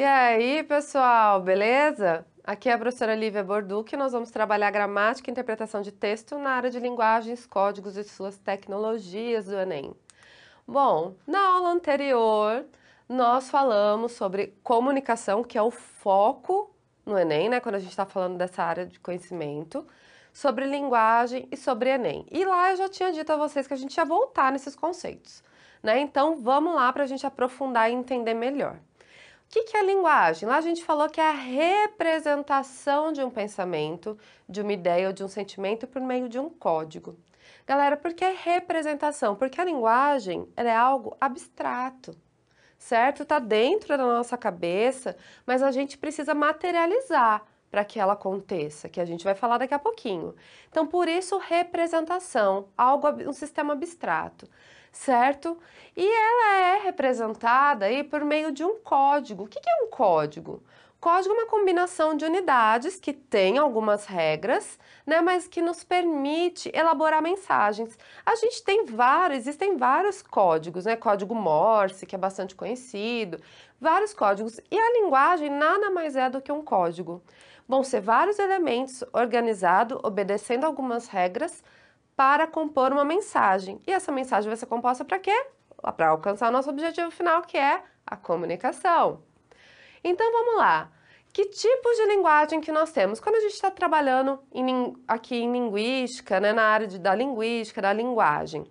E aí, pessoal, beleza? Aqui é a professora Lívia Borduc e nós vamos trabalhar gramática e interpretação de texto na área de linguagens, códigos e suas tecnologias do Enem. Bom, na aula anterior nós falamos sobre comunicação, que é o foco no Enem, né, quando a gente está falando dessa área de conhecimento, sobre linguagem e sobre Enem. E lá eu já tinha dito a vocês que a gente ia voltar nesses conceitos, né? Então vamos lá para a gente aprofundar e entender melhor. O que, que é linguagem? Lá a gente falou que é a representação de um pensamento, de uma ideia ou de um sentimento por meio de um código. Galera, por que representação? Porque a linguagem é algo abstrato, certo? Está dentro da nossa cabeça, mas a gente precisa materializar para que ela aconteça, que a gente vai falar daqui a pouquinho. Então, por isso, representação, algo, um sistema abstrato certo? E ela é representada aí por meio de um código. O que é um código? Código é uma combinação de unidades que tem algumas regras, né, mas que nos permite elaborar mensagens. A gente tem vários, existem vários códigos, né, código Morse, que é bastante conhecido, vários códigos. E a linguagem nada mais é do que um código. Vão ser vários elementos organizados, obedecendo algumas regras, para compor uma mensagem. E essa mensagem vai ser composta para quê? Para alcançar o nosso objetivo final, que é a comunicação. Então vamos lá. Que tipos de linguagem que nós temos? Quando a gente está trabalhando em, aqui em linguística, né, na área de, da linguística, da linguagem,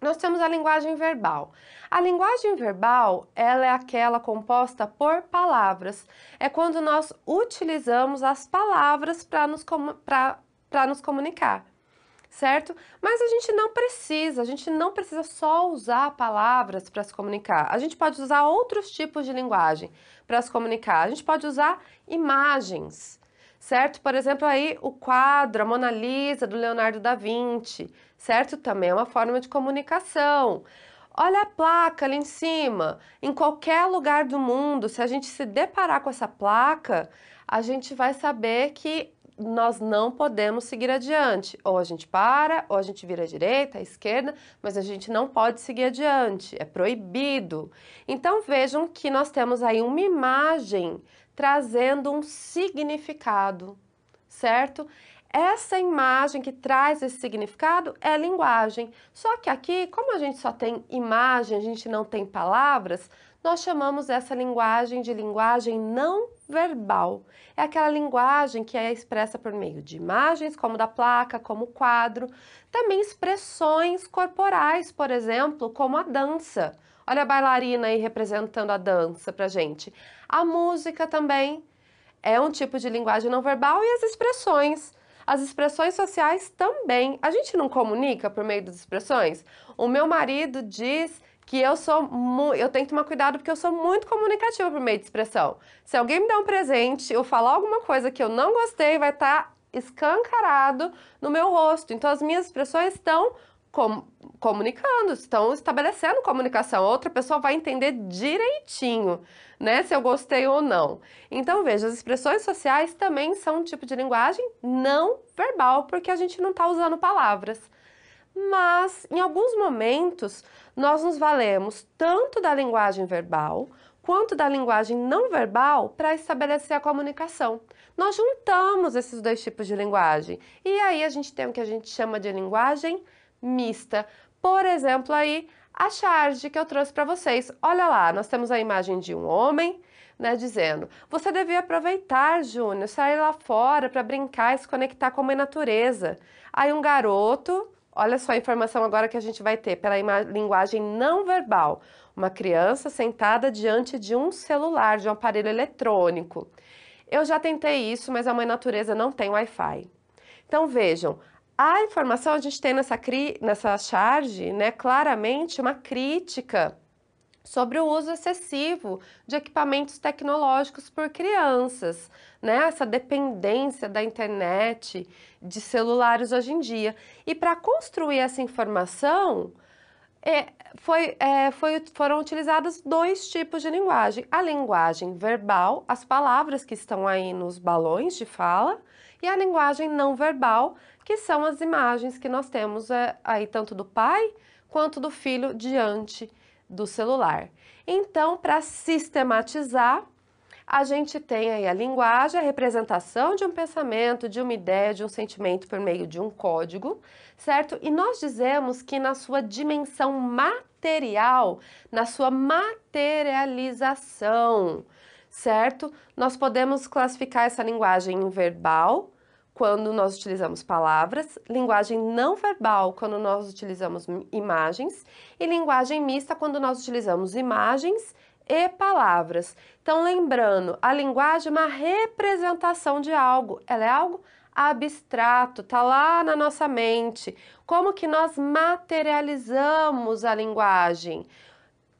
nós temos a linguagem verbal. A linguagem verbal, ela é aquela composta por palavras. É quando nós utilizamos as palavras para nos, nos comunicar certo? Mas a gente não precisa, a gente não precisa só usar palavras para se comunicar. A gente pode usar outros tipos de linguagem para se comunicar. A gente pode usar imagens, certo? Por exemplo, aí o quadro, a Mona Lisa do Leonardo da Vinci, certo? Também é uma forma de comunicação. Olha a placa ali em cima. Em qualquer lugar do mundo, se a gente se deparar com essa placa, a gente vai saber que nós não podemos seguir adiante. Ou a gente para, ou a gente vira à direita, à esquerda, mas a gente não pode seguir adiante, é proibido. Então vejam que nós temos aí uma imagem trazendo um significado, certo? Essa imagem que traz esse significado é linguagem. Só que aqui, como a gente só tem imagem, a gente não tem palavras, nós chamamos essa linguagem de linguagem não verbal. É aquela linguagem que é expressa por meio de imagens, como da placa, como o quadro, também expressões corporais, por exemplo, como a dança. Olha a bailarina aí representando a dança pra gente. A música também é um tipo de linguagem não verbal e as expressões. As expressões sociais também. A gente não comunica por meio das expressões? O meu marido diz que eu sou eu tenho que tomar cuidado porque eu sou muito comunicativa por meio de expressão. Se alguém me der um presente ou falar alguma coisa que eu não gostei, vai estar tá escancarado no meu rosto. Então as minhas expressões estão com, comunicando, estão estabelecendo comunicação. Outra pessoa vai entender direitinho, né, se eu gostei ou não. Então veja, as expressões sociais também são um tipo de linguagem não verbal, porque a gente não está usando palavras mas em alguns momentos nós nos valemos tanto da linguagem verbal quanto da linguagem não verbal para estabelecer a comunicação. Nós juntamos esses dois tipos de linguagem e aí a gente tem o que a gente chama de linguagem mista. Por exemplo, aí a charge que eu trouxe para vocês. Olha lá, nós temos a imagem de um homem, né, dizendo: "Você devia aproveitar, Júnior, sair lá fora para brincar e se conectar com a natureza". Aí um garoto Olha só a informação agora que a gente vai ter pela linguagem não verbal. Uma criança sentada diante de um celular, de um aparelho eletrônico. Eu já tentei isso, mas a mãe natureza não tem Wi-Fi. Então vejam, a informação a gente tem nessa, nessa charge, né, claramente uma crítica sobre o uso excessivo de equipamentos tecnológicos por crianças, né? Essa dependência da internet, de celulares hoje em dia. E para construir essa informação, é, foi, é, foi, foram utilizados dois tipos de linguagem: a linguagem verbal, as palavras que estão aí nos balões de fala, e a linguagem não verbal, que são as imagens que nós temos é, aí tanto do pai quanto do filho diante do celular. Então, para sistematizar, a gente tem aí a linguagem, a representação de um pensamento, de uma ideia, de um sentimento por meio de um código, certo? E nós dizemos que na sua dimensão material, na sua materialização, certo? Nós podemos classificar essa linguagem em verbal, quando nós utilizamos palavras, linguagem não verbal quando nós utilizamos imagens e linguagem mista quando nós utilizamos imagens e palavras. Então, lembrando, a linguagem é uma representação de algo, ela é algo abstrato, tá lá na nossa mente. Como que nós materializamos a linguagem?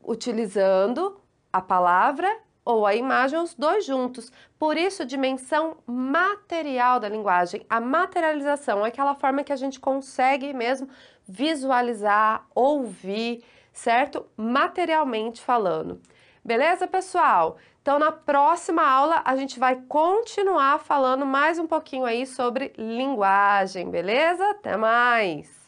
Utilizando a palavra ou a imagem, os dois juntos. Por isso, dimensão material da linguagem. A materialização é aquela forma que a gente consegue mesmo visualizar, ouvir, certo? Materialmente falando. Beleza, pessoal? Então, na próxima aula, a gente vai continuar falando mais um pouquinho aí sobre linguagem, beleza? Até mais!